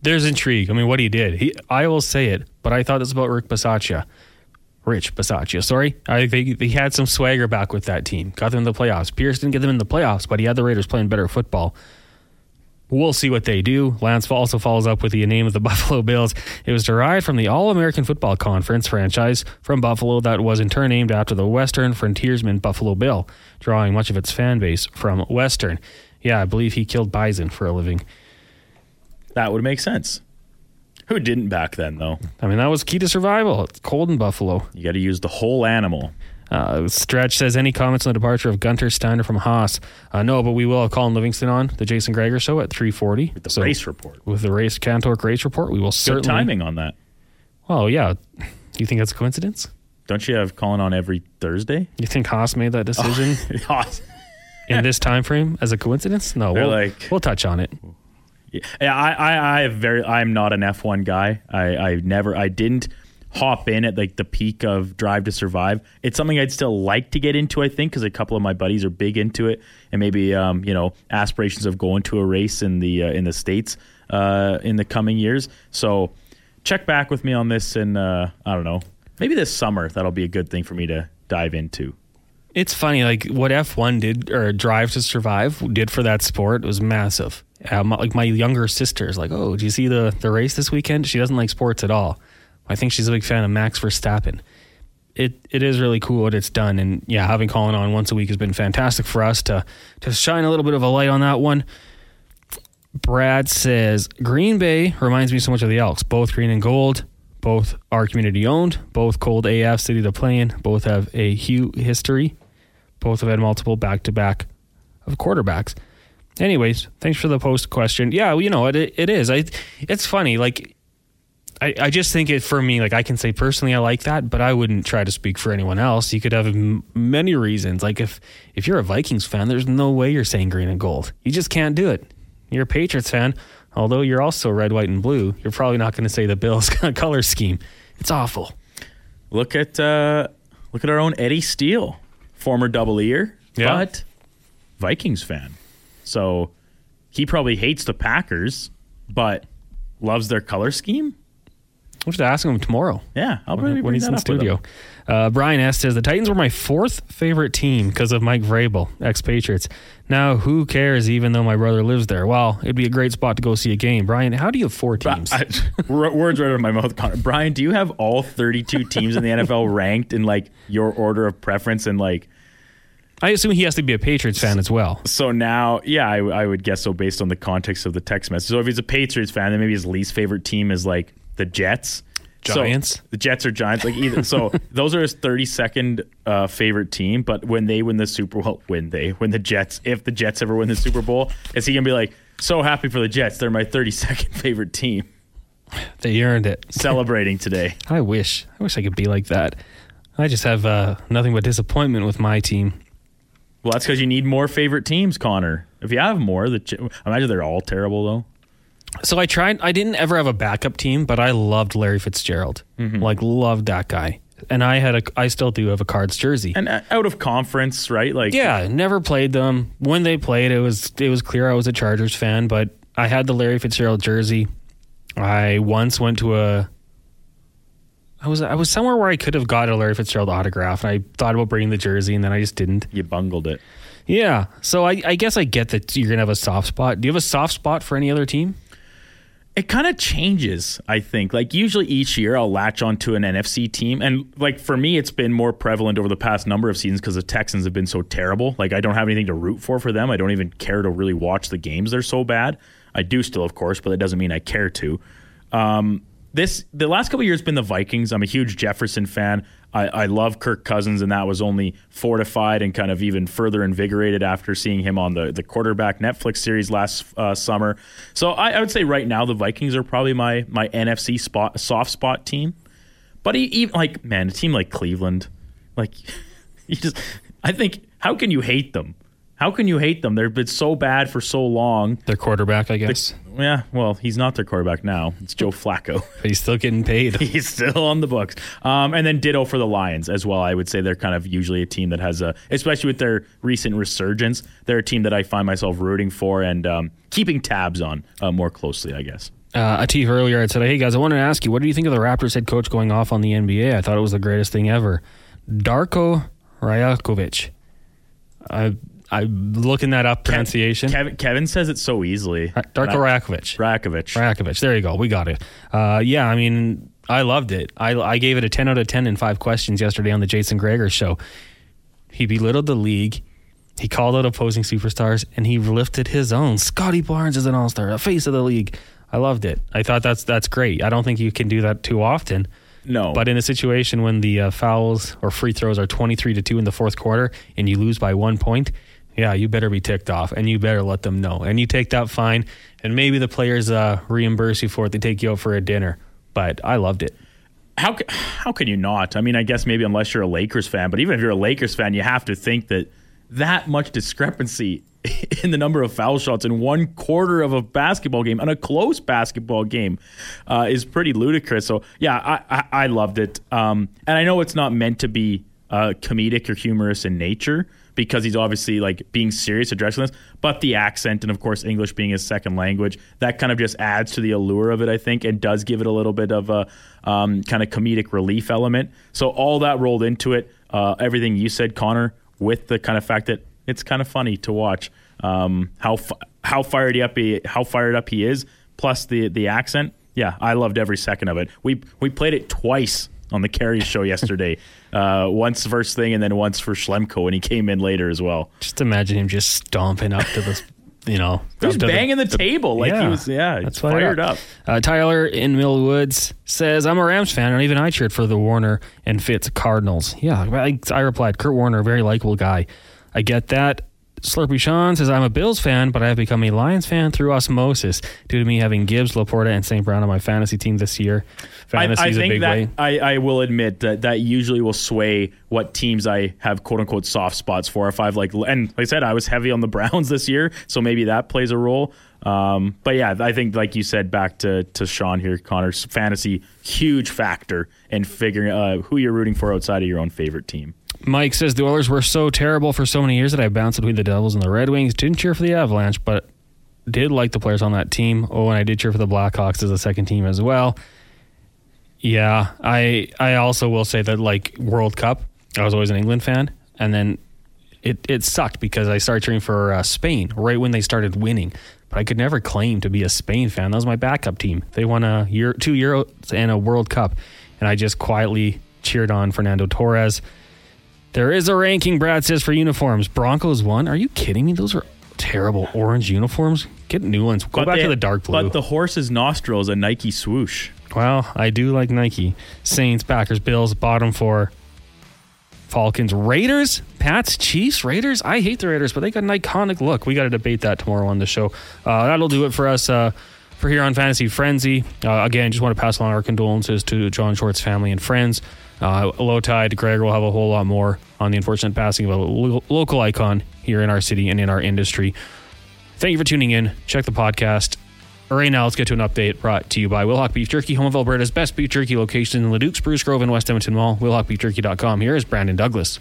there's intrigue. I mean, what he did, he I will say it, but I thought this about Rick Bisaccia. Rich Bisaccia, sorry. I think he had some swagger back with that team. Got them in the playoffs. Pierce didn't get them in the playoffs, but he had the Raiders playing better football. We'll see what they do. Lance also follows up with the name of the (laughs) Buffalo Bills. It was derived from the All American Football Conference franchise from Buffalo that was in turn named after the Western frontiersman Buffalo Bill, drawing much of its fan base from Western. Yeah, I believe he killed bison for a living. That would make sense. Who didn't back then, though? I mean, that was key to survival. It's cold in Buffalo. You got to use the whole animal. Uh, Stretch says any comments on the departure of Guenther Steiner from Haas? Uh, no, but we will have Colin Livingston on the Jason Gregor show at 340. The race report. With the race Cantork race report, we will Good certainly. timing on that. Well, yeah. You think that's a coincidence? Don't you have Colin on every Thursday? You think Haas made that decision? (laughs) Haas. in this time frame as a coincidence? No, They're we'll, like- we'll touch on it. Yeah, I, I, I very. I'm not an F1 guy. I, I never. I didn't hop in at like the peak of Drive to Survive. It's something I'd still like to get into. I think because a couple of my buddies are big into it, and maybe um, you know aspirations of going to a race in the uh, in the states uh, in the coming years. So check back with me on this, and uh, I don't know. Maybe this summer that'll be a good thing for me to dive into. It's funny, like what F1 did or Drive to Survive did for that sport was massive. Um, like my younger sister's like, oh, do you see the the race this weekend? She doesn't like sports at all. I think she's a big fan of Max Verstappen. It it is really cool what it's done, and yeah, having Colin on once a week has been fantastic for us to to shine a little bit of a light on that one. Brad says Green Bay reminds me so much of the Elks, both green and gold. Both are community owned, both cold AF city to play in, both have a huge history, both have had multiple back to back of quarterbacks. Anyways, thanks for the post question. Yeah, well, you know, it, it is. I it's funny, like I, I just think it for me, like I can say personally I like that, but I wouldn't try to speak for anyone else. You could have m- many reasons. Like if if you're a Vikings fan, there's no way you're saying green and gold. You just can't do it. You're a Patriots fan, although you're also red, white, and blue. You're probably not going to say the Bills (laughs) color scheme. It's awful. Look at uh, look at our own Eddie Steele, former double ear, Yeah. but Vikings fan. So he probably hates the Packers, but loves their color scheme. We'll just ask him tomorrow. Yeah, I'll when, maybe when bring he's that in up studio. Uh, Brian S says the Titans were my fourth favorite team because of Mike Vrabel, ex-Patriots. Now, who cares? Even though my brother lives there, well, it'd be a great spot to go see a game. Brian, how do you have four teams? I, (laughs) w- words right out of my mouth. Connor. Brian, do you have all 32 teams in the NFL (laughs) ranked in like your order of preference? And like, I assume he has to be a Patriots fan as well. so now, yeah, I, I would guess so based on the context of the text message. So if he's a Patriots fan, then maybe his least favorite team is like the Jets. So, Giants? the Jets or Giants, like either. So (laughs) those are his 32nd uh, favorite team. But when they win the Super Bowl, (laughs) when they when the Jets, if the Jets ever win the Super Bowl, is he gonna be like so happy for the Jets? They're my 32nd (laughs) favorite team. They earned it. Celebrating today. I wish. I wish I could be like that. I just have uh, nothing but disappointment with my team. Well, that's because you need more favorite teams, Connor. If you have more, the imagine they're all terrible though. So I tried. I didn't ever have a backup team, but I loved Larry Fitzgerald. Mm-hmm. Like loved that guy. And I had a. I still do have a Cards jersey. And uh, out of conference, right? Like, Yeah, never played them. When they played, it was it was clear I was a Chargers fan, but I had the Larry Fitzgerald jersey. I once went to a I was I was somewhere where I could have got a Larry Fitzgerald autograph and I thought about bringing the jersey and then I just didn't. you bungled it. Yeah. So I, I guess I get that you're gonna have a soft spot. Do you have a soft spot for any other team? It kind of changes, I think. Like usually each year I'll latch onto an NFC team and like for me it's been more prevalent over the past number of seasons cuz the Texans have been so terrible. Like I don't have anything to root for for them. I don't even care to really watch the games. They're so bad. I do still of course, but that doesn't mean I care to. Um this the last couple years been the Vikings. I'm a huge Jefferson fan. I, I love Kirk Cousins, and that was only fortified and kind of even further invigorated after seeing him on the the quarterback Netflix series last uh, summer. So I, I would say right now the Vikings are probably my my NFC spot soft spot team. But even like man, a team like Cleveland, like (laughs) you just I think how can you hate them? How can you hate them? They've been so bad for so long. Their quarterback, I guess. Yeah, well, he's not their quarterback now. It's Joe Flacco. (laughs) But he's still getting paid. (laughs) He's still on the books. Um, and then ditto for the Lions as well. I would say they're kind of usually a team that has a, especially with their recent resurgence, they're a team that I find myself rooting for and um, keeping tabs on uh, more closely, I guess. Uh, Atif earlier had said, "Hey guys, I wanted to ask you, what do you think of the Raptors head coach going off on the NBA? I thought it was the greatest thing ever, Darko Rajakovic. I I'm looking that up pronunciation. Kevin, Kevin says it so easily. Darko Rajakovic. Rakovic. Rajakovic. There you go. We got it. Uh, yeah, I mean, I loved it. I I gave it a 10 out of 10 in five questions yesterday on the Jason Gregor show. He belittled the league. He called out opposing superstars, and he lifted his own. Scottie Barnes is an all star, a face of the league. I loved it. I thought that's that's great. I don't think you can do that too often. no. But in a situation when the uh, fouls or free throws are 23 to 2 in the fourth quarter and you lose by one point, yeah, you better be ticked off and you better let them know. And you take that fine, and maybe the players uh, reimburse you for it. They take you out for a dinner. But I loved it. how how can you not? I mean, I guess maybe unless you're a Lakers fan, but even if you're a Lakers fan, you have to think that that much discrepancy (laughs) in the number of foul shots in one quarter of a basketball game and a close basketball game uh, is pretty ludicrous. So yeah, I I, I loved it, um, and I know it's not meant to be uh, comedic or humorous in nature because he's obviously like being serious addressing this, but the accent and of course English being his second language that kind of just adds to the allure of it, I think, and does give it a little bit of a um, kind of comedic relief element. So all that rolled into it. Uh, everything you said, Connor, with the kind of fact that it's kind of funny to watch um, how how fired up he how fired up he is, plus the the accent. Yeah, I loved every second of it. We we played it twice on the Carey show yesterday. (laughs) uh, once first thing, and then once for Schlemko, and he came in later as well. Just imagine him just stomping up to the, you know, he was banging the, the, table like yeah, he was. Yeah, that's fired up. up. Uh, Tyler in Millwoods says, "I'm a Rams fan, and even I cheered for the Warner and Fitz Cardinals." Yeah, I, I replied, "Kurt Warner, very likable guy. I get that. Slurpy Sean says, I'm a Bills fan, but I have become a Lions fan through osmosis due to me having Gibbs, LaPorta, and St. Brown on my fantasy team this year. Fantasy I, I is a big that way. I, I will admit that that usually will sway what teams I have quote unquote soft spots for. If I've like, and like I said, I was heavy on the (laughs) Browns this year, so maybe that plays a role. Um, but yeah, I think like you said, back to to Sean here, Connor's fantasy huge factor in figuring uh, who you're rooting for outside of your own favorite team. Mike says the Oilers were so terrible for so many years that I bounced between the Devils and the Red Wings. Didn't cheer for the Avalanche, but did like the players on that team. Oh, and I did cheer for the Blackhawks as a second team as well. Yeah, I I also will say that like World Cup, I was always an England fan, and then it it sucked because I started cheering for uh, Spain right when they started winning. But I could never claim to be a Spain fan. That was my backup team. They won a year, two Euros and a World Cup, and I just quietly cheered on Fernando Torres. There is a ranking, Brad says, for uniforms. Broncos one. Are you kidding me? Those are terrible orange uniforms. Get new ones. Go but back they, to the dark blue. But the horse's nostril is a Nike swoosh. Well, I do like Nike. Saints, Packers, Bills, bottom four. Falcons, Raiders, Pats, Chiefs, Raiders. I hate the Raiders, but they got an iconic look. We got to debate that tomorrow on the show. Uh, that'll do it for us uh, for here on Fantasy Frenzy. Uh, again, just want to pass along our condolences to John Short's family and friends. Uh, Lowetide, Greg will have a whole lot more on the unfortunate passing of a lo- local icon here in our city and in our industry. Thank you for tuning in. Check the podcast. Right now, let's get to an update brought to you by Wilhauk Beef Jerky, home of Alberta's best beef jerky location in Leduc, Spruce Grove, and West Edmonton Mall. WilhaukBeefJerky.com. Here is Brandon Douglas.